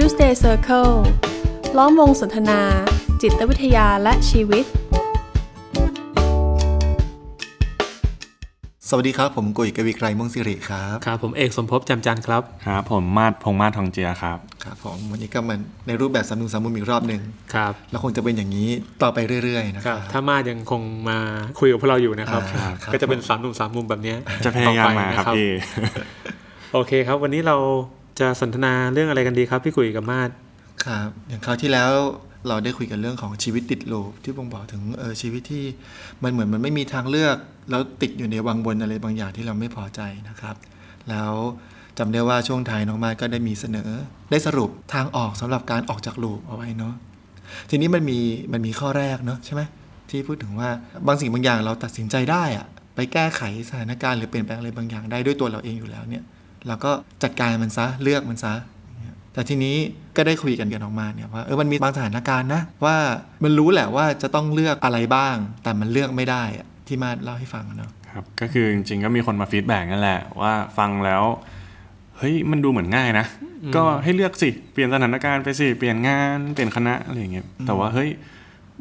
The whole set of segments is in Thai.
Tuesday Circle ล้อมวงสนทนา จิตวิทยาและชีวิต สวัสดีครับ ผมกุยกวีไกรม่วงสิริครับ ครับ ผมเอกสมภพจำจันทร์ครับ ครับ ผมมาดพงษ์มาดทองเจียครับ ครับผมวันนี้ก็มันในรูปแบบสามนุสามมุมอีกรอบหนึ่งครับ แล้วคงจะเป็นอย่างนี้ต่อไปเรื่อยๆนะคครัรับบถ้ามาดยังคงมาคุยกับพวกเราอยู่นะครับ อ่าครับ ก็จะเป็นสามหนุ่มสามมุมแบบเนี้ยจะพยายามต่อไปมาครับนะพี่ โอเคครับ วันนี้เรา จะสนทนาเรื่องอะไรกันดีครับ พี่กุยกับมาดครับ อย่างคราวที่แล้วเราได้คุยกันเรื่องของชีวิตติดลูปที่ผมบอกถึงเออชีวิตที่มันเหมือนมันไม่มีทางเลือก แล้วติดอยู่ในวังวนอะไรบางอย่างที่เราไม่พอใจนะครับ แล้วจำได้ว่าช่วงท้ายน้องมาดก็ได้มีเสนอ ได้สรุปทางออกสำหรับการออกจากลูปเอาไว้เนาะทีนี้มันมีมันมีข้อแรกเนาะใช่ไหมที่พูดถึงว่าบางสิ่งบางอย่างเราตัดสินใจได้อะไปแก้ไขสถานการณ์หรือเปลี่ยนแปลงอะไรบางอย่างได้ด้วยตัวเราเองอยู่แล้วเนี่ย เราก็จัดการมันซะเลือกมันซะอย่างเงี้ยแต่ทีนี้ก็ได้คุยกันกันออกมาเนี่ยว่าเออมันมีบางสถานการณ์นะว่ามันรู้แหละว่าจะต้องเลือกอะไรบ้าง แต่มันเลือกไม่ได้อะที่มาเล่าให้ฟังเนาะครับก็คือจริงๆก็มีคนมาฟีดแบ็กนั่นแหละว่าฟังแล้วเฮ้ยมันดูเหมือนง่ายนะ ก็ให้เลือกสิ เปลี่ยนสถานการณ์ไปสิ เปลี่ยนงาน เปลี่ยนคณะอะไรอย่างเงี้ยแต่ว่าเฮ้ย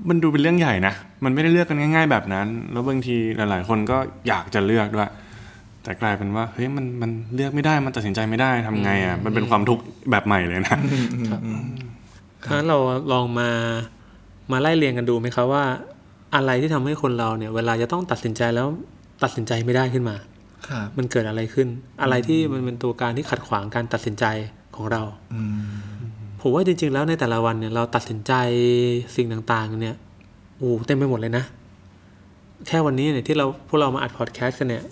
มันดูเป็นเรื่องใหญ่นะ มันไม่ได้เลือกกันง่าย ๆ แบบนั้น แล้วบางทีหลาย ๆ คนก็อยากจะเลือกด้วย แต่กลายเป็นว่าเฮ้ยมันมันเลือกไม่ได้มันตัดสินใจไม่ได้ทำไงอะมันเป็นความทุกข์แบบใหม่เลยนะถ้าเราลองมามาไล่เรียงกันดูไหมครับว่า อะไรที่ทำให้คนเราเนี่ย เวลาจะต้องตัดสินใจแล้วตัดสินใจไม่ได้ขึ้นมาครับมันเกิดอะไรขึ้น อะไรที่มันเป็นตัวการที่ขัดขวางการตัดสินใจของเราอืมผมว่าจริง ๆ แล้วในแต่ละวันเนี่ยเราตัดสินใจสิ่งต่างๆ เนี่ยโอ้เต็มไปหมดเลยนะ แค่วันนี้เนี่ยที่เราพวกเรามาอัดพอดแคสต์กันเนี่ย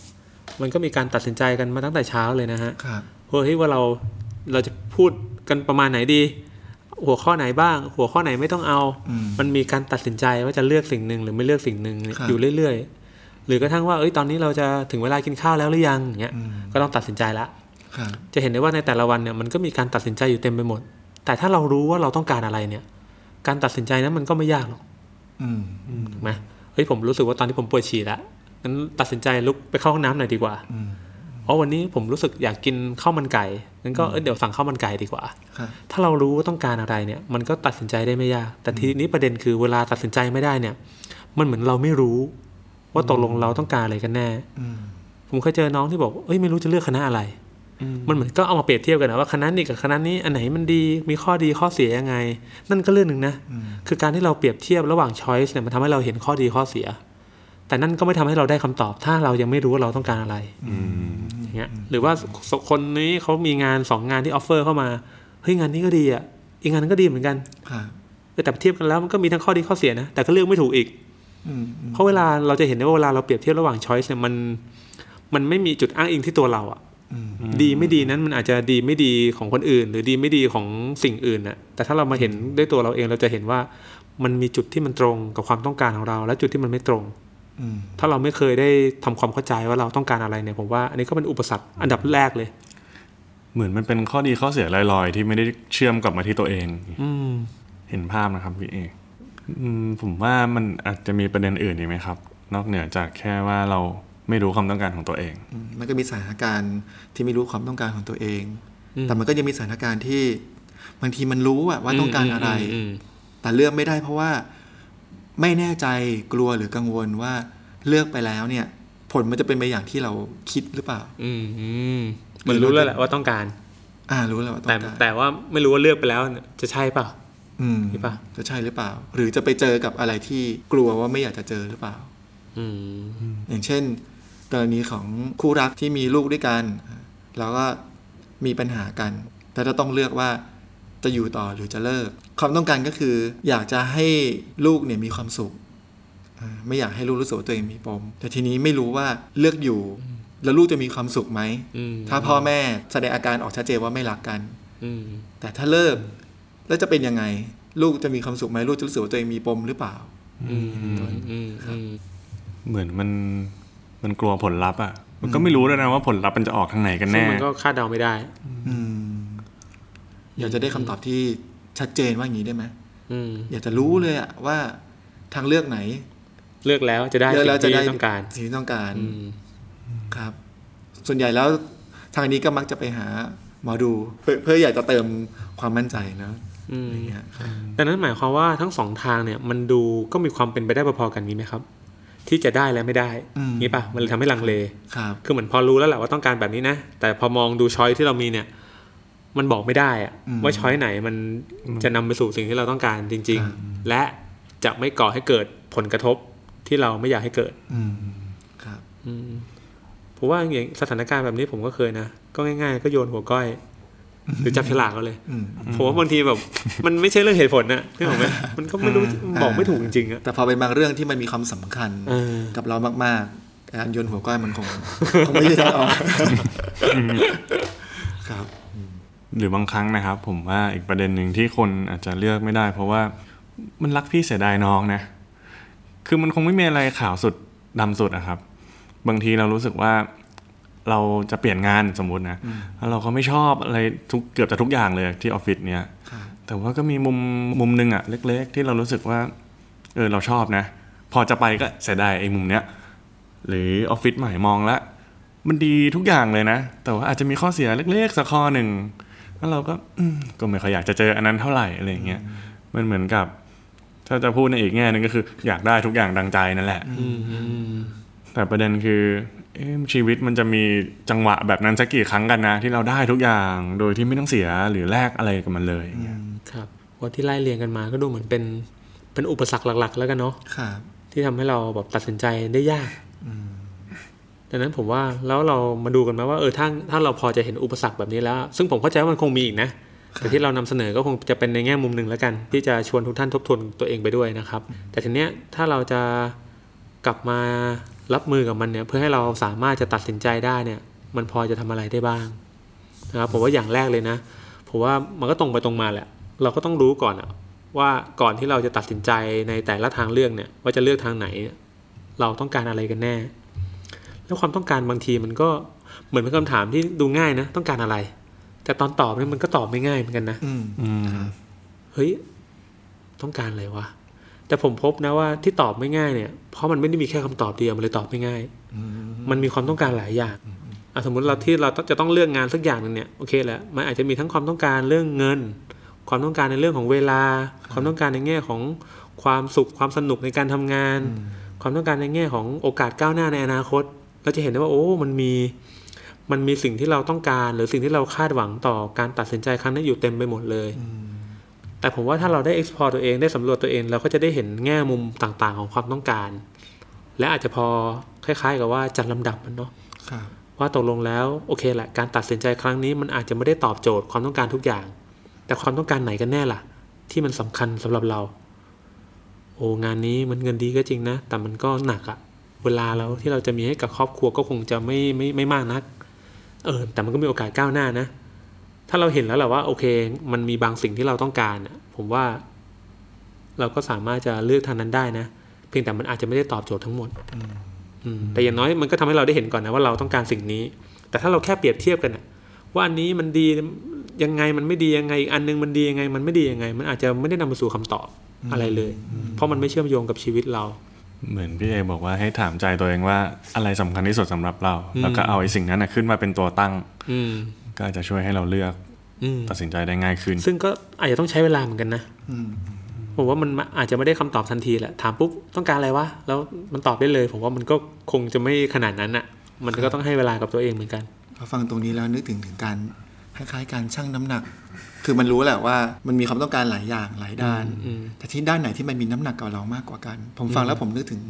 มันก็มีการตัดสินใจกันมาตั้งแต่เช้าเลยนะฮะครับเฮ้ยว่าเราเราจะพูดกันประมาณไหนดี หัวข้อไหนบ้าง หัวข้อไหนไม่ต้องเอาอืมมันมีการตัดสินใจว่าจะเลือกสิ่งหนึ่งหรือไม่เลือกสิ่งหนึ่งเนี่ยครับอยู่เรื่อยๆ หรือกระทั่งว่าเอ้ยตอนนี้เราจะถึงเวลากินข้าวแล้วหรือยังอย่างเงี้ยอืมก็ต้องตัดสินใจละครับจะเห็นได้ว่าในแต่ละวันเนี่ยมันก็มีการตัดสินใจอยู่เต็มไปหมด แต่ถ้าเรารู้ว่าเราต้องการอะไรเนี่ย การตัดสินใจนั้นมันก็ไม่ยากหรอกอืมถูกไหมเฮ้ยผมรู้สึกว่าตอนที่ผมปวดฉี่แล้ว งั้นตัดสินใจลุกไปเข้าห้องน้ำหน่อยดีกว่าอืมเพราะวันนี้ผมรู้สึกอยากกินข้าวมันไก่งั้นก็เอ้ยเดี๋ยวสั่งข้าวมันไก่ดีกว่าครับถ้าเรารู้ว่าต้องการอะไรเนี่ย มันก็ตัดสินใจได้ไม่ยาก แต่ทีนี้ประเด็นคือเวลาตัดสินใจไม่ได้เนี่ย มันเหมือนเราไม่รู้ ว่าตกลงเราต้องการอะไรกันแน่อืมผมเคยเจอน้องที่บอกเอ้ยไม่รู้จะเลือกคณะอะไร มันเหมือนก็เอามาเปรียบเทียบกันนะว่าคณะนี้กับคณะนี้อันไหนมันดีมีข้อดีข้อเสียยังไง นั่นก็เรื่องหนึ่งนะอืมคือการที่เราเปรียบเทียบระหว่าง choice เนี่ยมันทำให้เราเห็นข้อดีข้อเสีย แต่นั่นก็ไม่ทำให้เราได้คำตอบ ถ้าเรายังไม่รู้ว่าเราต้องการอะไรอืมอย่างเงี้ยหรือว่าสคนนี้เขามีงานสองงานที่ offer เข้ามาเฮ้ยงานนี้ก็ดีอะอีกงานนึงก็ดีเหมือนกันครับเออแต่เทียบกันแล้วมันก็มีทั้งข้อดีข้อเสียนะแต่ก็เลือกไม่ถูกอีกอืมอืมเพราะเวลาเราจะเห็นได้ว่าเวลาเราเปรียบเทียบระหว่างช้อยส์เนี่ยมันมันไม่มีจุดอ้างอิงที่ตัวเราอะอืมดีไม่ดีนั้นมันอาจจะดีไม่ดีของคนอื่น หรือดีไม่ดีของสิ่งอื่นน่ะแต่ถ้าเรามาเห็นด้วยตัวเราเองเราจะเห็นว่ามันมีจุดที่มันตรงกับความต้องการของเรา และจุดที่มันไม่ตรงอืม ถ้าเราไม่เคยได้ทำความเข้าใจว่าเราต้องการอะไรเนี่ยผมว่าอันนี้ก็เป็นอุปสรรคอันดับแรกเลย เหมือนมันเป็นข้อดีข้อเสียลอยๆ ที่ไม่ได้เชื่อมกลับมาที่ตัวเองอืมเห็นภาพนะครับพี่เอกอืมผมว่ามันอาจจะมีประเด็นอื่นอีกไหมครับ นอกเหนือจากแค่ว่าเราไม่รู้ความต้องการของตัวเองอืมมันก็มีสถานการณ์ที่ไม่รู้ความต้องการของตัวเองอืมแต่มันก็ยังมีสถานการณ์ที่บางทีมันรู้อะว่าต้องการอะไรอืมแต่เลือกไม่ได้เพราะว่า ไม่แน่ใจกลัวหรือกังวลว่าเลือกไปแล้วเนี่ย ผลมันจะเป็นไปอย่างที่เราคิดหรือเปล่า อืมอืมเหมือนรู้แล้วแหละว่าต้องการ อ่ารู้แล้วว่าต้อแต่งการแต่ว่าไม่รู้ว่าเลือกไปแล้วจะใช่เปล่าอืมใช่ปะจะใช่หรือเปล่า หรือจะไปเจอกับอะไรที่กลัวว่าไม่อยากจะเจอหรือเปล่า อืมอย่างเช่นกรณีของคู่รักที่มีลูกด้วยกัน แล้วก็มีปัญหากัน แต่จะต้องเลือกว่า จะอยู่ต่อหรือจะเลิก ความต้องการก็คือ อยากจะให้ลูกเนี่ยมีความสุขอ่าไม่อยากให้ลูกรู้สึกว่าตัวเองมีปม แต่ทีนี้ไม่รู้ว่าเลือกอยู่ แล้วลูกจะมีความสุขไหมอืมถ้าพ่อแม่แสดงอาการออกชัดเจนว่าไม่รักกันอืมแต่ถ้าเลิกแล้วจะเป็นยังไง ลูกจะมีความสุขไหมลูกจะรู้สึกว่าตัวเองมีปมหรือเปล่าอืมอืมอืมอืมเหมือนมันมันกลัวผลลัพธ์อะมันก็ไม่รู้ด้วยนะว่าผลลัพธ์มันจะออกทางไหนกันซึ่งแน่มันก็คาดเดาไม่ได้ อืม อยากจะได้คำตอบที่ชัดเจนว่าอย่างนี้ได้ไหมอืมอยากจะรู้เลยอะว่าทางเลือกไหน เลือกแล้วจะได้เลือกแล้วจะสิ่งได้ที่ต้องการสิ่งที่ต้องการอืมครับ ส่วนใหญ่แล้วทางนี้ก็มักจะไปหาหมอดูเพื่อเพื่ออยากจะเติมความมั่นใจเนอะอืมอย่างเงี้ยดังนั้นหมายความว่าทั้งสองทางเนี่ย มันดูก็มีความเป็นไปได้พอๆกันนี้ไหมครับ ที่จะได้และไม่ได้อืมงี้ป่ะมันเลยทำให้ลังเลครับคือเหมือนพอรู้แล้วแหละว่าต้องการแบบนี้นะแต่พอมองดูช้อยที่เรามีเนี่ย มันบอกไม่ได้อะอืมว่าช้อยไหนมันจะนำไปสู่สิ่งที่เราต้องการจริงครับๆและจะไม่ก่อให้เกิดผลกระทบที่เราไม่อยากให้เกิดอืมครับอืมผมว่าอย่างสถานการณ์แบบนี้ผมก็เคยนะ ก็ง่าย ๆ ก็โยนหัวก้อย หรือจับฉลากก็เลยอืมผมว่าบางทีแบบ มันไม่ใช่เรื่องเหตุผลนะนึกออกไหมมันก็ไม่รู้บอกไม่ถูกจริงๆอะแต่พอเป็นบางเรื่องที่มันมีความสำคัญเออกับเรามากๆการโยนหัวก้อยมันคงคงไม่ใช่ทางออกครับ หรือบางครั้งนะครับ ผมว่าอีกประเด็นหนึ่งที่คนอาจจะเลือกไม่ได้ เพราะว่ามันรักพี่เสียดายน้องนะ คือมันคงไม่มีอะไรขาวสุดดำสุดอะครับ บางทีเรารู้สึกว่าเราจะเปลี่ยนงานสมมุตินะแล้วเราก็ไม่ชอบอะไรทุกเกือบจะทุกอย่างเลยที่ออฟฟิศเนี้ยครับแต่ว่าก็มีมุมมุมหนึ่งอะเล็ก ๆ ที่เรารู้สึกว่า เออเราชอบนะ พอจะไปก็เสียดายไอ้มุมเนี้ยหรือออฟฟิศใหม่มองแล้วมันดีทุกอย่างเลยนะ แต่ว่าอาจจะมีข้อเสียเล็ก ๆ สักข้อหนึ่ง แล้วเราก็อืมก็ไม่ค่อยอยากจะเจออันนั้นเท่าไหร่อะไรอย่างเงี้ยมันเหมือนกับ ถ้าจะพูดในอีกแง่หนึ่งก็คือ อยากได้ทุกอย่างดังใจนั่นแหละอืมอืมแต่ประเด็นคือเอ๊ะชีวิตมันจะมีจังหวะแบบนั้นสักกี่ครั้งกันนะ ที่เราได้ทุกอย่างโดยที่ไม่ต้องเสียหรือแลกอะไรกับมันเลยอย่างเงี้ยครับว่าที่ไล่เรียงกันมาก็ดูเหมือนเป็นเป็นอุปสรรคหลัก ๆ แล้วกันเนาะครับที่ทำให้เราแบบตัดสินใจได้ยาก ดังนั้นผมว่าแล้วเรามาดูกันไหมว่าเออถ้าถ้าเราพอจะเห็นอุปสรรคแบบนี้แล้ว ซึ่งผมเข้าใจว่ามันคงมีอีกนะแต่ที่เรานำเสนอก็คงจะเป็นในแง่มุมหนึ่งแล้วกัน ที่จะชวนทุกท่านทบทวนตัวเองไปด้วยนะครับ แต่ทีเนี้ยถ้าเราจะกลับมารับมือกับมันเนี่ยเพื่อให้เราสามารถจะตัดสินใจได้เนี่ย มันพอจะทำอะไรได้บ้างนะครับผมว่าอย่างแรกเลยนะผมว่ามันก็ตรงไปตรงมาแหละ เราก็ต้องรู้ก่อนอะว่าก่อนที่เราจะตัดสินใจในแต่ละทางเลือกเนี่ยว่าจะเลือกทางไหนเนี่ยเราต้องการอะไรกันแน่ แล้วความต้องการบางทีมันก็เหมือนเป็นคำถามที่ดูง่ายนะ ต้องการอะไร แต่ตอนตอบเนี่ยมันก็ตอบไม่ง่ายเหมือนกันนะอืมอืมเฮ้ยต้องการอะไรวะแต่ผมพบนะว่าที่ตอบไม่ง่ายเนี่ยเพราะมันไม่ได้มีแค่คำตอบเดียวมันเลยตอบไม่ง่ายมันมีความต้องการหลายอย่างอะสมมติเราที่เราจะต้องเลือกงานสักอย่างหนึ่งเนี่ยโอเคแหละมันอาจจะมีทั้งความต้องการเรื่องเงิน ความต้องการในเรื่องของเวลา ความต้องการในแง่ของความสุขความสนุกในการทำงาน ความต้องการในแง่ของโอกาสก้าวหน้าในอนาคต เราจะเห็นได้ว่าโอ้ มันมี มันมีสิ่งที่เราต้องการ หรือสิ่งที่เราคาดหวังต่อการตัดสินใจครั้งนี้อยู่เต็มไปหมดเลย แต่ผมว่าถ้าเราได้ explore ตัวเองได้สำรวจตัวเอง เราก็จะได้เห็นแง่มุมต่างๆ ของความต้องการ และอาจจะพอคล้ายๆ กับว่าจัดลำดับมันเนาะครับว่าตกลงแล้วโอเคแหละการตัดสินใจครั้งนี้มันอาจจะไม่ได้ตอบโจทย์ความต้องการทุกอย่าง แต่ความต้องการไหนกันแน่ล่ะ ที่มันสำคัญสำหรับเรา โอ้งานนี้มันเงินดีก็จริงนะ แต่มันก็หนักอะ เวลาเราที่เราจะมีให้กับครอบครัวก็คงจะไม่ไม่ไม่มากนัก เออ แต่มันก็มีโอกาสก้าวหน้านะ ถ้าเราเห็นแล้วแหละว่า โอเค มันมีบางสิ่งที่เราต้องการอะผมว่า เราก็สามารถจะเลือกทางนั้นได้นะ เพียงแต่มันอาจจะไม่ได้ตอบโจทย์ทั้งหมดอืมแต่อย่างน้อยมันก็ทำให้เราได้เห็นก่อนนะว่าเราต้องการสิ่งนี้ แต่ถ้าเราแค่เปรียบเทียบกันนะว่าอันนี้มันดียังไงมันไม่ดียังไงอีกอันนึงมันดียังไง มันไม่ดียังไง มันอาจจะไม่ได้นำมาสู่คำตอบอะไรเลย เพราะมันไม่เชื่อมโยงกับชีวิตเรา เหมือนพี่เอบอกว่าให้ถามใจตัวเองว่าอะไรสำคัญที่สุดสำหรับเราอืมแล้วก็เอาไอ้สิ่งนั้นนะขึ้นมาเป็นตัวตั้ง อืมก็จะช่วยให้เราเลือกอืมตัดสินใจได้ง่ายขึ้น ซึ่งก็อาจจะต้องใช้เวลาเหมือนกันนะอืมผมว่ามันอาจจะไม่ได้คำตอบทันทีแหละถามปุ๊บต้องการอะไรวะแล้วมันตอบได้เลย ผมว่ามันก็คงจะไม่ขนาดนั้นอะ มันก็ต้องให้เวลากับตัวเองเหมือนกันพอฟังตรงนี้แล้วนึกถึงถึงการคล้ายๆการชั่งน้ำหนัก คือมันรู้แหละว่ามันมีความต้องการหลายอย่างหลายด้านอืมแต่ที่ด้านไหนที่มันมีน้ำหนักกับเรามากกว่ากัน ผมฟังแล้วผมนึกถึง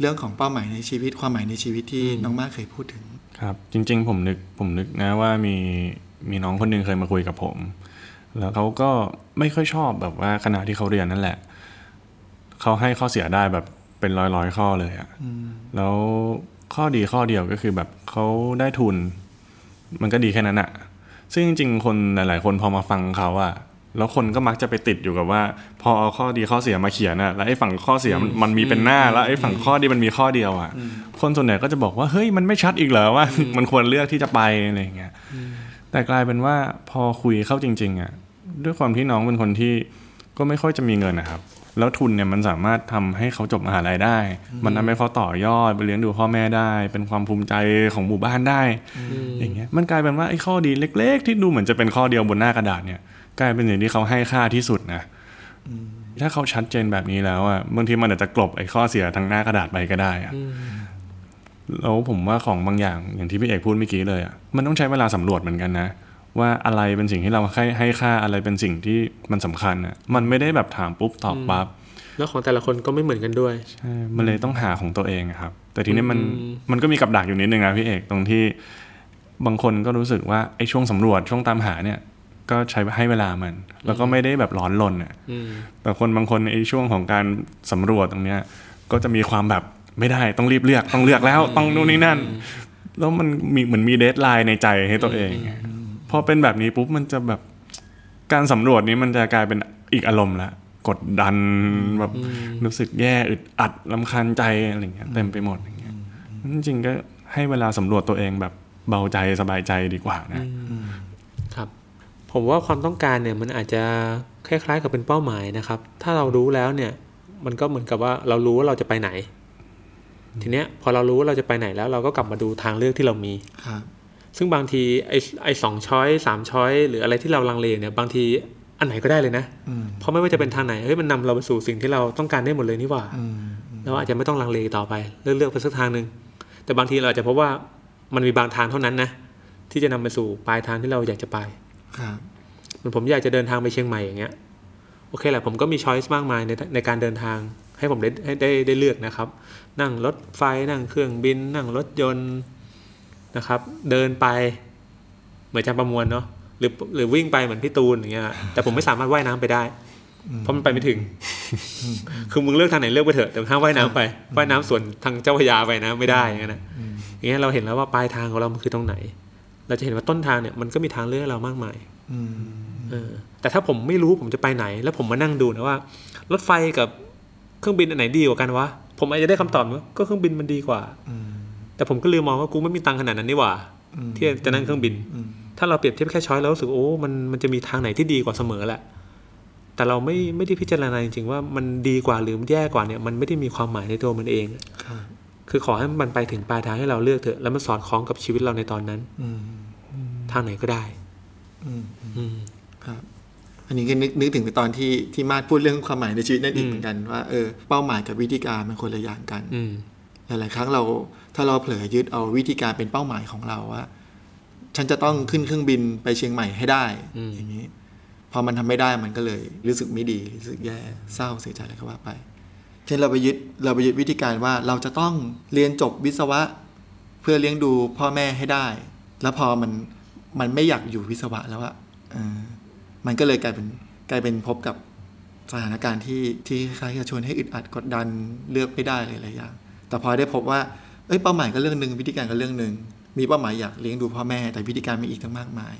เรื่องของเป้าหมายในชีวิตความหมายในชีวิตที่น้องมากเคยพูดถึง ครับ จริง ๆ ผมนึกผมนึกนะว่ามีมีน้องคนหนึงเคยมาคุยกับผม แล้วเขาก็ไม่ค่อยชอบแบบว่าคณะที่เขาเรียนนั่นแหละเขาให้ข้อเสียได้แบบเป็นร้อยร้อยๆข้อเลยอะแล้วข้อดีข้อเดียวก็คือแบบเขาได้ทุน มันก็ดีแค่นั้นอะ ซึ่งจริงๆ คนหลาย ๆ คนพอมาฟังเขาอะแล้วคนก็มักจะไปติดอยู่กับว่า พอเอาข้อดีข้อเสียมาเขียนอะแล้วไอ้ฝั่งข้อเสียมันมันมีเป็นหน้า แล้วไอ้ฝั่งข้อดีมันมีข้อเดียวอะคนส่วนใหญ่ก็จะบอกว่าเฮ้ยมันไม่ชัดอีกเหรอว่า มันควรเลือกที่จะไปอะไรอย่างเงี้ยแต่กลายเป็นว่าพอคุยเข้าจริง ๆอะด้วยความที่น้องเป็นคนที่ก็ไม่ค่อยจะมีเงินนะครับ แล้วทุนเนี่ยมันสามารถทำให้เขาจบมหาลัยได้ มันทำให้เขาต่อยอดไปเลี้ยงดูพ่อแม่ได้ เป็นความภูมิใจของหมู่บ้านได้ อย่างเงี้ยมันกลายเป็นว่าไอ้ข้อดีเล็ก ๆ ที่ดูเหมือนจะเป็นข้อเดียวบนหน้ากระดาษเนี่ยกลายเป็นสิ่งที่เขาให้ค่าที่สุดนะถ้าเขาชัดเจนแบบนี้แล้วอะบางทีมันอาจจะกลบไอ้ข้อเสียทางหน้ากระดาษไปก็ได้อะแล้วผมว่าของบางอย่างอย่างที่พี่เอกพูดเมื่อกี้เลยอะมันต้องใช้เวลาสำรวจเหมือนกันนะ ว่าอะไรเป็นสิ่งที่เราให้ให้ค่าอะไรเป็นสิ่งที่มันสำคัญอะมันไม่ได้แบบถามปุ๊บตอบปั๊บแล้วของแต่ละคนก็ไม่เหมือนกันด้วยใช่มันเลยต้องหาของตัวเองอะครับ แต่ทีนี้มันอืมมันก็มีกับดักอยู่นิดนึงนะพี่เอกตรงที่บางคนก็รู้สึกว่าไอ้ช่วงสำรวจช่วงตามหาเนี่ย ก็ใช้ให้เวลามัน แล้วก็ไม่ได้แบบร้อนรนอะอืมแต่คนบางคนไอ้ช่วงของการสำรวจตรงเนี้ย ก็จะมีความแบบไม่ได้ต้องรีบเลือกต้องเลือกแล้วต้องนู่นนี่นั่น แล้วมันมีเหมือนมีเดทไลน์ในใจให้ตัวเอง พอเป็นแบบนี้ปุ๊บมันจะแบบการสำรวจนี้มันจะกลายเป็นอีกอารมณ์ละกดดันแบบรู้สึกแย่อึดอัดลำคาญใจอะไรเงี้ยเต็มไปหมดอย่างเงี้ยจริงๆก็ให้เวลาสำรวจตัวเองแบบเบาใจสบายใจดีกว่านะครับ ผมว่าความต้องการเนี่ยมันอาจจะคล้ายๆกับเป็นเป้าหมายนะครับ ถ้าเรารู้แล้วเนี่ย มันก็เหมือนกับว่าเรารู้ว่าเราจะไปไหน ทีเนี้ยพอเรารู้ว่าเราจะไปไหนแล้ว เราก็กลับมาดูทางเลือกที่เรามีครับ ซึ่งบางทีไอ้ไอ้สองช้อยสามช้อยหรืออะไรที่เราลังเลเนี่ยบางทีอันไหนก็ได้เลยนะอืมเพราะไม่ว่าจะเป็นทางไหนเฮ้ยมันนำเราไปสู่สิ่งที่เราต้องการได้หมดเลยนี่หว่าอืมเราอาจจะไม่ต้องลังเลต่อไปเลือกเลือกไปสักทางหนึ่งแต่บางทีเราอาจจะพบว่ามันมีบางทางเท่านั้นนะที่จะนำไปสู่ปลายทางที่เราอยากจะไปครับเหมือนผมอยากจะเดินทางไปเชียงใหม่อย่างเงี้ยโอเคแหละผมก็มีช้อยส์มากมายในในการเดินทางให้ผมได้ให้ได้ได้เลือกนะครับ นั่งรถไฟนั่งเครื่องบิน นั่งรถยนต์ นะครับ เดินไปเหมือนอาจารย์ประมวลเนาะหรือหรือวิ่งไปเหมือนพี่ตูนอย่างเงี้ยแต่ผมไม่สามารถว่ายน้ำไปได้ เพราะมันไปไม่ถึง คือมึงเลือกทางไหนเลือกไปเถอะแต่ห้ามว่ายน้ำไปว่ายน้ำส่วนทางเจ้าพระยาไปนะไม่ได้อย่างเงี้ยนะอย่างเงี้ยเราเห็นแล้วว่าปลายทางของเรามันคือตรงไหน เราจะเห็นว่าต้นทางเนี่ยมันก็มีทางเลือกให้เรามากมายอืมเออ แต่ถ้าผมไม่รู้ผมจะไปไหน แล้วผมมานั่งดูนะว่า รถไฟกับเครื่องบินอันไหนดีกว่ากันวะผมอาจจะได้คำตอบว่าก็เครื่องบินมันดีกว่าอืม แต่ผมก็ลืมมองว่ากูไม่มีตังค์ขนาดนั้นนี่หว่าอืมที่จะนั่งเครื่องบินอืมถ้าเราเปรียบเทียบแค่ช้อยแล้วรู้สึกโอ้มันมันจะมีทางไหนที่ดีกว่าเสมอแหละ แต่เราไม่ไม่ได้พิจารณาจริงๆว่ามันดีกว่าหรือแย่กว่าเนี่ย มันไม่ได้มีความหมายในตัวมันเองครับคือขอให้มันไปถึงปลายทางให้เราเลือกเถอะแล้วมันสอดคล้องกับชีวิตเราในตอนนั้นอืมทางไหนก็ได้อืมอืมครับ อันนี้ก็นึกนึกถึงตอนที่ที่มาดพูดเรื่องความหมายในชีวิตนั่นอีกอืมเหมือนกันว่าเออเป้าหมายกับวิธีการมันคนละอย่างกันอืมหลายๆครั้งเรา ถ้าเราเผลอยึดเอาวิธีการเป็นเป้าหมายของเราว่าฉันจะต้องขึ้นเครื่องบินไปเชียงใหม่ให้ได้อืมอย่างนี้ พอมันทำไม่ได้มันก็เลย รู้สึกไม่ดี รู้สึกแย่เศร้าเสียใจอะไรก็ว่าไป เช่นเราไปยึดเราไปยึดวิธีการว่าเราจะต้องเรียนจบวิศวะ เพื่อเลี้ยงดูพ่อแม่ให้ได้ แล้วพอมันมันไม่อยากอยู่วิศวะแล้วอะเออมันก็เลยกลายเป็นกลายเป็นพบกับสถานการณ์ที่ที่คล้ายๆจะชวนให้อึดอัดกดดันเลือกไม่ได้เลยหลายอย่างแต่พอได้พบว่า เอ้ยเป้าหมายก็เรื่องหนึ่งวิธีการก็เรื่องหนึ่งมีเป้าหมายอยากเลี้ยงดูพ่อแม่ แต่วิธีการมีอีกตั้งมากมาย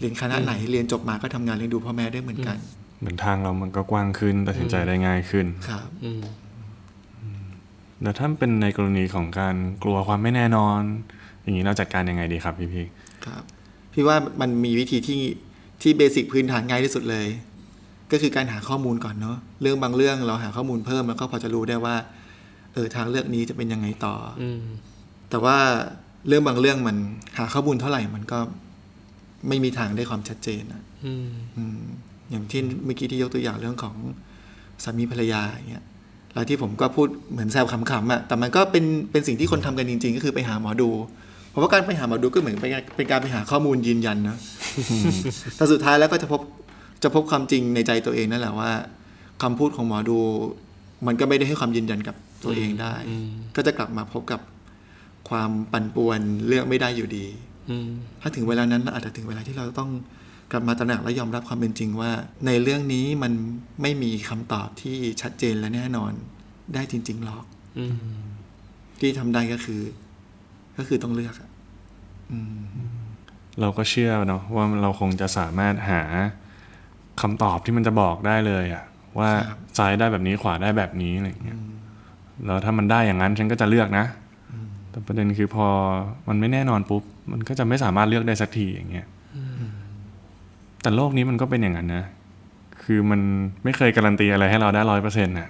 เรียนคณะไหนเรียนจบมาก็ทำงานเลี้ยงดูพ่อแม่ได้เหมือนกัน เหมือนทางเรามันก็กว้างขึ้นตัดสินใจได้ง่ายขึ้นครับอืมแต่ถ้าเป็นในกรณีของการกลัวความไม่แน่นอน อย่างนี้เราจัดการยังไงดีครับพี่พี่ครับ พี่ว่ามันมีวิธีที่ที่เบสิกพื้นฐานง่ายที่สุดเลย ก็คือการหาข้อมูลก่อนเนาะเรื่องบางเรื่องเราหาข้อมูลเพิ่มแล้วก็พอจะรู้ได้ว่า เออทางเลือกนี้จะเป็นยังไงต่อออืมแต่ว่าเรื่องบางเรื่องมันหาข้อมูลเท่าไหร่มันก็ไม่มีทางได้ความชัดเจนอะอืมอืมอย่างที่เมื่อกี้ที่ยกตัวอย่างเรื่องของสามีภรรยาอย่างเงี้ยแล้วที่ผมก็พูดเหมือนแซวขำๆอะแต่มันก็เป็นเป็นสิ่งที่คนทำกันจริง ๆ ก็คือไปหาหมอดู เพราะว่าการไปหาหมอดูก็เหมือนเป็นการเป็นการไปหาข้อมูลยืนยันนะแต่สุดท้ายแล้วก็จะพบจะพบความจริงในใจตัวเองนั่นแหละว่าคำพูดของหมอดู มันก็ไม่ได้ให้ความยืนยันกับ ตัวเองได้อืมก็จะกลับมาพบกับความปั่นป่วนเลือกไม่ได้อยู่ดีอืมถ้าถึงเวลานั้นมันอาจจะถึงเวลาที่เราต้องกลับมาตระหนักและยอมรับความเป็นจริงว่า ในเรื่องนี้มันไม่มีคำตอบที่ชัดเจนและแน่นอนได้จริง ๆหรอกอืมที่ทำได้ก็คือ ก็คือต้องเลือกอะอืมเราก็เชื่อเนาะว่าเราคงจะสามารถหาคำตอบที่มันจะบอกได้เลยอะว่าซ้ายได้แบบนี้ขวาได้แบบนี้อะไรอย่างเงี้ย แล้วถ้ามันได้อย่างนั้นฉันก็จะเลือกนะ แต่ประเด็นคือพอมันไม่แน่นอนปุ๊บ มันก็จะไม่สามารถเลือกได้สักทีอย่างเงี้ยแต่โลกนี้มันก็เป็นอย่างนั้นนะ คือมันไม่เคยการันตีอะไรให้เราได้ร้อยเปอร์เซ็นต์น่ะ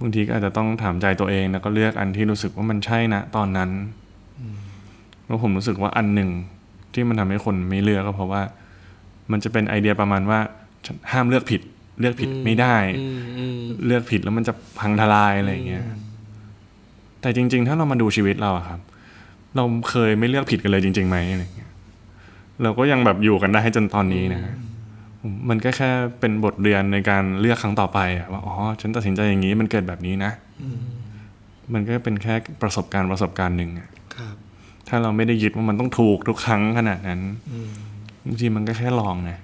บางทีก็อาจจะต้องถามใจตัวเองแล้วก็เลือกอันที่รู้สึกว่ามันใช่นะตอนนั้นแล้วผมรู้สึกว่าอันหนึ่งที่มันทำให้คนไม่เลือกก็เพราะว่า มันจะเป็นไอเดียประมาณว่าห้ามเลือกผิด เลือกผิดไม่ได้อืมอืมเลือกผิดแล้วมันจะพังทลายอะไรอย่างเงี้ย แต่จริง ๆ ถ้าเรามาดูชีวิตเราอะครับ เราเคยไม่เลือกผิดกันเลยจริงๆไหมอะไรเงี้ย เราก็ยังแบบอยู่กันได้จนตอนนี้นะมันก็แค่เป็นบทเรียนในการเลือกครั้งต่อไปอะว่าอ๋อฉันตัดสินใจอย่างนี้มันเกิดแบบนี้นะมันก็เป็นแค่ประสบการณ์ประสบการณ์หนึ่งอะครับถ้าเราไม่ได้ยึดว่ามันต้องถูกทุกครั้งขนาดนั้นอืมบางทีมันก็แค่ลองนะ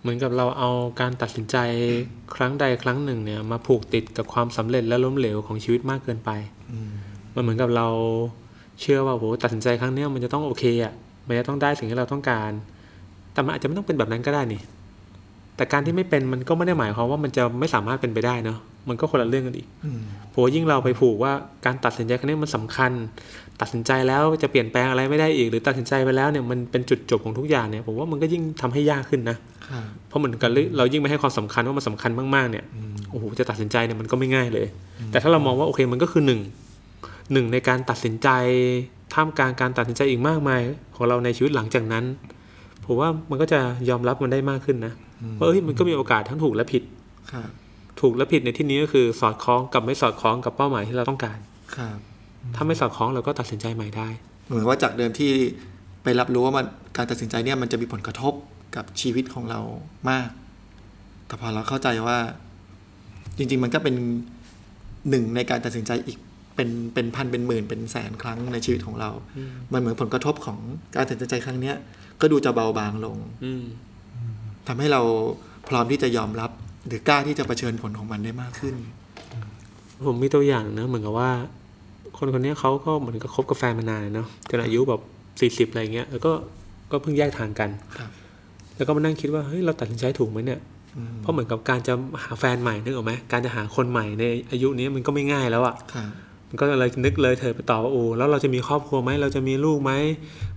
เหมือนกับเราเอาการตัดสินใจครั้งใดครั้งหนึ่งเนี่ยมาผูกติดกับความสำเร็จและล้มเหลวของชีวิตมากเกินไปอืมมันเหมือนกับเราเชื่อว่าโหตัดสินใจครั้งเนี้ยมันจะต้องโอเคอะมันจะต้องได้สิ่งที่เราต้องการ แต่มันอาจจะไม่ต้องเป็นแบบนั้นก็ได้นี่ แต่การที่ไม่เป็นมันก็ไม่ได้หมายความว่ามันจะไม่สามารถเป็นไปได้เนาะ มันก็คนละเรื่องกันอีกอืมเพราะว่ายิ่งเราไปผูกว่าการตัดสินใจครั้งนี้มันสำคัญ ตัดสินใจแล้วจะเปลี่ยนแปลงอะไรไม่ได้อีก หรือตัดสินใจไปแล้วเนี่ยมันเป็นจุดจบของทุกอย่างเนี่ยผมว่ามันก็ยิ่งทำให้ยากขึ้นนะครับเพราะเหมือนกันเรายิ่งไม่ให้ความสำคัญว่ามันสำคัญมากๆเนี่ยอืมโอ้โหจะตัดสินใจเนี่ยมันก็ไม่ง่ายเลย แต่ถ้าเรามองว่าโอเคมันก็คือหนึ่งหนึ่งในการตัดสินใจท่ามกลางการตัดสินใจอีกมากมาย ของเราในชีวิตหลังจากนั้นผมว่ามันก็จะยอมรับมันได้มากขึ้นนะว่าเอ้ยมันก็มีโอกาสทั้งถูกและผิดครับ ถูกและผิดในที่นี้ก็คือสอดคล้องกับไม่สอดคล้องกับเป้าหมายที่เราต้องการครับ ถ้าไม่สอดคล้องเราก็ตัดสินใจใหม่ได้ เหมือนว่าจากเดิมที่ไปรับรู้ว่ามันการตัดสินใจเนี่ยมันจะมีผลกระทบกับชีวิตของเรามาก แต่พอเราเข้าใจว่า จริง ๆ มันก็เป็นหนึ่งในการตัดสินใจอีกเป็นเป็นพันเป็นหมื่นเป็นแสนครั้งในชีวิตของเรา มันเหมือนผลกระทบของการตัดสินใจครั้งเนี้ยก็ดูจะเบาบางลงอืมทำให้เราพร้อมที่จะยอมรับ หรือกล้าที่จะเผชิญผลของมันได้มากขึ้น ผมมีตัวอย่างนะเหมือนกับว่า คนคนนี้เขาก็เหมือนกับคบกับแฟนมานานเนาะจนอายุแบบสี่สิบอะไรเงี้ยแล้วก็ก็เพิ่งแยกทางกันครับแล้วก็มานั่งคิดว่าเฮ้ยเราตัดสินใจถูกไหมเนี่ยอืมเพราะเหมือนกับการจะหาแฟนใหม่นึกออกไหมการจะหาคนใหม่ในอายุนี้มันก็ไม่ง่ายแล้วอะ่ะครับมันก็เลยนึกเลยเธอไปต่อว่าโอ้แล้วเราจะมีครอบครัวไหมเราจะมีลูกไหม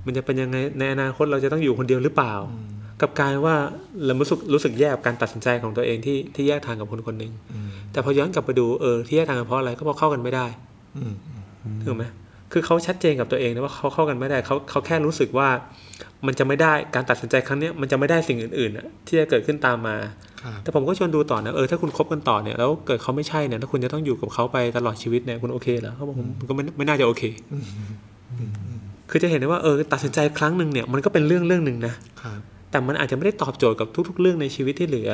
มันจะเป็นยังไงในอนาคตเราจะต้องอยู่คนเดียวหรือเปล่า กับกลารว่าเรารู้สึกรู้สึกแย่กับการตัดสินใจของตัวเองที่ที่แยกทางกับคนคนหนึ่งอืมแต่พอย้อนกลับไปดูเออที่แยกทางกันเพราะอะไรก็เพราะเข้ากันไม่ได้อืมถูกไหมคือเขาชัดเจนกับตัวเองนะว่าเขาเข้ากันไม่ได้เขาเขาแค่รู้สึกว่ามันจะไม่ได้การตัดสินใจครั้งเนี้ยมันจะไม่ได้สิ่งอื่นๆน่ะที่จะเกิดขึ้นตามมาครับแต่ผมก็ชวนดูต่อนะเออถ้าคุณคบกันต่อเนี่ยแล้วเกิดเขาไม่ใช่เนี่ยถ้าคุณจะต้องอยู่กับเขาไปตลอดชีวิตเนี่ยคุณโอเคเหรอเขาบอกผมมันก็ไม่ไม่น่าจะโอเคคือจะเห็นได้ว่าเออตัดสินใจครั้งหนึ่งเนี่ยมันก็เป็นเรื่องเรื่องหนึ่งนะครับ แต่มันอาจจะไม่ได้ตอบโจทย์กับทุก ๆ เรื่องในชีวิตที่เหลือ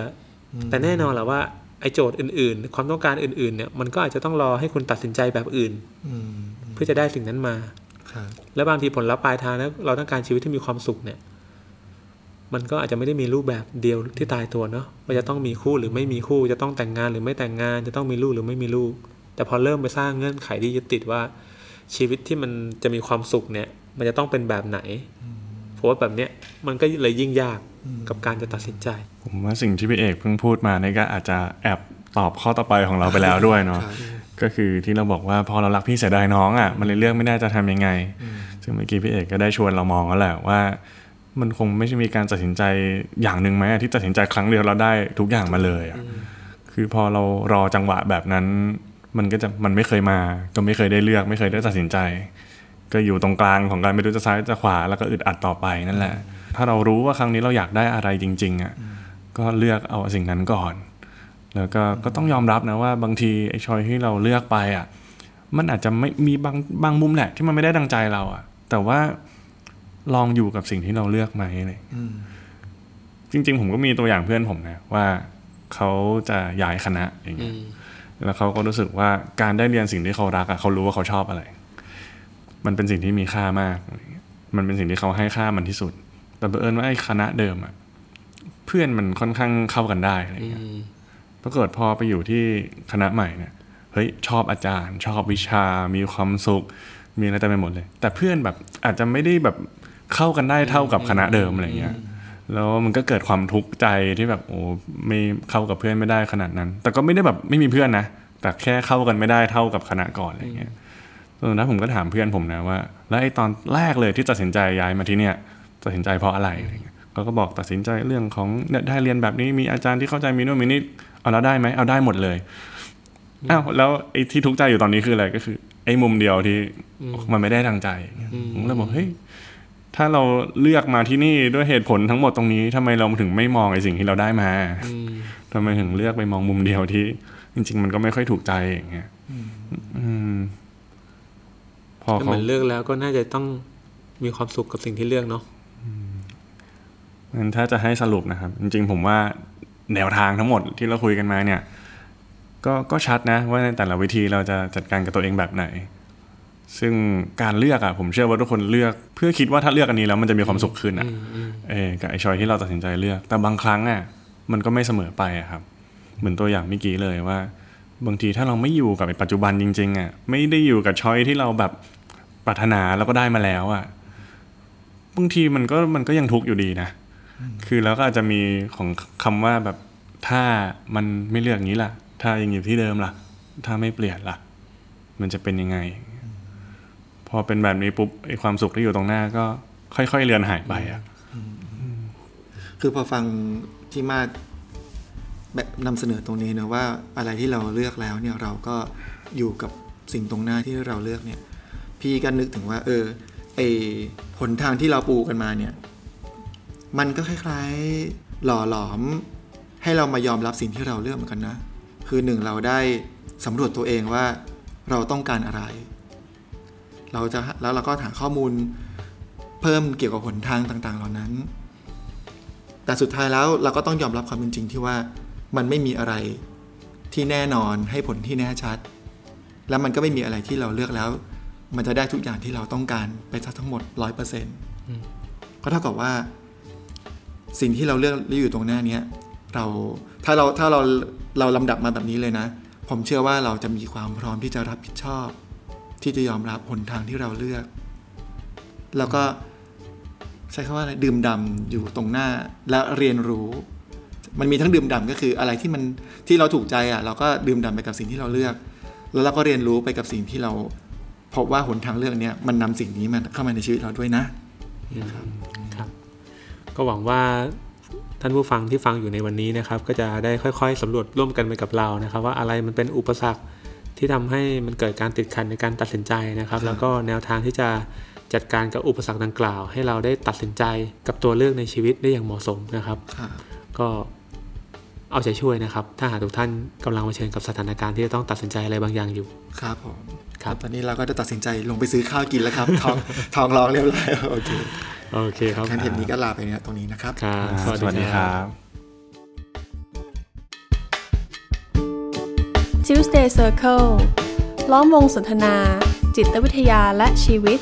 อแต่แน่นอนแหละว่าไอ้โจทย์อื่น ๆ ความต้องการอื่น ๆ เนี่ยมันก็อาจจะต้องรอให้คุณตัดสินใจแบบอื่นอืมเพื่อจะได้สิ่งนั้นมาครับและบางทีผลลัพธ์ปลายทางแล้วเราต้องการชีวิตที่มีความสุขเนี่ย มันก็อาจจะไม่ได้มีรูปแบบเดียวที่ตายตัวเนาะว่าจะต้องมีคู่หรือไม่มีคู่จะต้องแต่งงานหรือไม่แต่งงาน จะต้องมีลูกหรือไม่มีลูก แต่พอเริ่มไปสร้างเงื่อนไขที่ยึดติดว่า ชีวิตที่มันจะมีความสุขเนี่ย มันจะต้องเป็นแบบไหน เพราะว่าแบบเนี้ยมันก็เลยยิ่งยากกับการจะตัดสินใจ ผมว่าสิ่งที่พี่เอกเพิ่งพูดมาเนี่ยก็อาจจะแอบตอบข้อต่อไปของเราไปแล้วด้วยเนาะครับก็คือที่เราบอกว่าพอเรารักพี่เสียดายน้องอะมันเลยเลือกไม่ได้จะทำยังไง ซึ่งเมื่อกี้พี่เอกก็ได้ชวนเรามองแล้วแหละว่า มันคงไม่ใช่มีการตัดสินใจอย่างหนึ่งไหมอะที่ตัดสินใจครั้งเดียวเราได้ทุกอย่างมาเลยอะคือพอเรารอจังหวะแบบนั้น มันก็จะมันไม่เคยมา ก็ไม่เคยได้เลือก ไม่เคยได้ตัดสินใจ ก็อยู่ตรงกลางของการไม่รู้จะซ้ายจะขวาแล้วก็อึดอัดต่อไปนั่นแหละ ถ้าเรารู้ว่าครั้งนี้เราอยากได้อะไรจริงๆอะก็เลือกเอาสิ่งนั้นก่อน แล้วก็ก็ต้องยอมรับนะว่าบางทีไอ้ชอยที่เราเลือกไปอะมันอาจจะไม่มีบางบางมุมแหละที่มันไม่ได้ดังใจเราอะ แต่ว่าลองอยู่กับสิ่งที่เราเลือกไหมอะไรอย่างเลยอืมจริง ๆ ผมก็มีตัวอย่างเพื่อนผมนะว่าเขาจะย้ายคณะอย่างเงี้ยแล้วเขาก็รู้สึกว่าการได้เรียนสิ่งที่เขารักอะเขารู้ว่าเขาชอบอะไร มันเป็นสิ่งที่มีค่ามากอะไรเงี้ยมันเป็นสิ่งที่เขาให้ค่ามันที่สุด แต่บังเอิญว่าไอ้คณะเดิมอะเพื่อนมันค่อนข้างเข้ากันได้อะไรเงี้ยปรากฏพอไปอยู่ที่คณะใหม่เนี่ย เฮ้ยชอบอาจารย์ ชอบวิชา มีความสุข มีอะไรเต็มไปหมดเลย แต่เพื่อนแบบอาจจะไม่ได้แบบเข้ากันได้เท่ากับคณะเดิมอะไรเงี้ย แล้วมันก็เกิดความทุกข์ใจที่แบบโอ้ไม่เข้ากับเพื่อนไม่ได้ขนาดนั้น แต่ก็ไม่ได้แบบไม่มีเพื่อนนะ แต่แค่เข้ากันไม่ได้เท่ากับคณะก่อนอะไรเงี้ย ตอนนั้นผมก็ถามเพื่อนผมนะว่า แล้วไอ้ตอนแรกเลยที่ตัดสินใจย้ายมาที่เนี่ยตัดสินใจเพราะอะไรอะไรเงี้ยเขาก็บอกตัดสินใจเรื่องของเนี่ยได้เรียนแบบนี้มีอาจารย์ที่เข้าใจมีโน่นมีนี่เอาแล้วได้ไหมเอาได้หมดเลยอ้าวแล้วไอ้ที่ทุกข์ใจอยู่ตอนนี้คืออะไรก็คือ ไอ้มุมเดียวที่มันไม่ได้ทางใจผมเลยบอกเฮ้ยถ้าเราเลือกมาที่นี่ด้วยเหตุผลทั้งหมดตรงนี้ทำไมเราถึงไม่มองไอ้สิ่งที่เราได้มาทำไมถึงเลือกไปมองมุมเดียวที่ จริง ๆ มันก็ไม่ค่อยถูกใจอย่างเงี้ยอืมพ อเหเขามือนเลือกแล้วก็น่าจะต้องมีความสุขกับสิ่งที่เลือกเนาะงั้นถ้าจะให้สรุปนะครับ จริง ๆ ผมว่าแนวทางทั้งหมดที่เราคุยกันมาเนี่ย ก็ก็ชัดนะ ว่าในแต่ละวิธีเราจะจัดการกับตัวเองแบบไหน ซึ่งการเลือกอะผมเชื่อว่าทุกคนเลือก เพื่อคิดว่าถ้าเลือกอันนี้แล้วมันจะมีความสุขขึ้นอะเออกับไอชอยที่เราตัดสินใจเลือก แต่บางครั้งอะมันก็ไม่เสมอไปอะครับ เหมือนตัวอย่างเมื่อกี้เลยว่า บางทีถ้าเราไม่อยู่กับไอ้ปัจจุบันจริงๆอะไม่ได้อยู่กับชอยที่เราแบบ ปรารถนาแล้วก็ได้มาแล้วอะบางทีมันก็มันก็ยังทุกข์อยู่ดีนะคือแล้วก็อาจจะมีของคำว่าแบบถ้ามันไม่เลือกอย่างนี้ล่ะ ถ้ายังอยู่ที่เดิมล่ะ ถ้าไม่เปลี่ยนล่ะ มันจะเป็นยังไง พอเป็นแบบนี้ปุ๊บไอ้ความสุขที่อยู่ตรงหน้าก็ค่อยๆเลือนหายไปอะคือพอฟังที่มาแบบนำเสนอตรงนี้นะว่าอะไรที่เราเลือกแล้วเนี่ยเราก็อยู่กับสิ่งตรงหน้าที่เราเลือกเนี่ย พี่ก็นึกถึงว่า เออไอหนทางที่เราปูกันมาเนี่ย มันก็คล้ายๆ หล่อหลอม ให้เรามายอมรับสิ่งที่เราเลือกเหมือนกันนะ คือหนึ่งเราได้สำรวจตัวเองว่าเราต้องการอะไร เราจะแล้วเราก็หาข้อมูลเพิ่มเกี่ยวกับหนทางต่าง ๆ เหล่านั้น แต่สุดท้ายแล้วเราก็ต้องยอมรับความเป็นจริงที่ว่ามันไม่มีอะไรที่แน่นอนให้ผลที่แน่ชัด แล้วมันก็ไม่มีอะไรที่เราเลือกแล้ว มันจะได้ทุกอย่างที่เราต้องการไปซะทั้งหมดร้อยเปอร์เซ็นต์ก็เท่ากับว่า สิ่งที่เราเลือกที่อยู่ตรงหน้าเนี้ยเราถ้าเราถ้าเราเราลำดับมาแบบนี้เลยนะ ผมเชื่อว่าเราจะมีความพร้อมที่จะรับผิดชอบ ที่จะยอมรับหนทางที่เราเลือก แล้วก็ใช้คำว่าอะไรดื่มด่ำอยู่ตรงหน้าและเรียนรู้ มันมีทั้งดื่มด่ำก็คืออะไรที่มันที่เราถูกใจอะ เราก็ดื่มด่ำไปกับสิ่งที่เราเลือก แล้วเราก็เรียนรู้ไปกับสิ่งที่เรา พบว่าหนทางเลือกเนี้ยมันนำสิ่งนี้มาเข้ามาในชีวิตเราด้วยนะครับ ก็หวังว่าท่านผู้ฟังที่ฟังอยู่ในวันนี้นะครับ ก็จะได้ค่อย ๆสำรวจร่วมกันไปกับเรานะครับ ว่าอะไรมันเป็นอุปสรรคที่ทำให้มันเกิดการติดขัดในการตัดสินใจนะครับ แล้วก็แนวทางที่จะจัดการกับอุปสรรคดังกล่าว ให้เราได้ตัดสินใจกับตัวเลือกในชีวิตได้อย่างเหมาะสมนะครับค่ะก็ เอาใจช่วยนะครับ ถ้าหากทุกท่านกำลังเผชิญกับสถานการณ์ที่จะต้องตัดสินใจอะไรบางอย่างอยู่ ครับผมครับตอนนี้เราก็ได้ตัดสินใจลงไปซื้อข้าวกินแล้วครับ ท้องท้องร้องเรียบร้อยโอเคโอเคครับงั้นเทปนี้ก็ลาไปเนี่ยตรงนี้นะครับครับสวัสดีครับ Tuesday Circle ล้อมวงสนทนา จิตวิทยาและชีวิต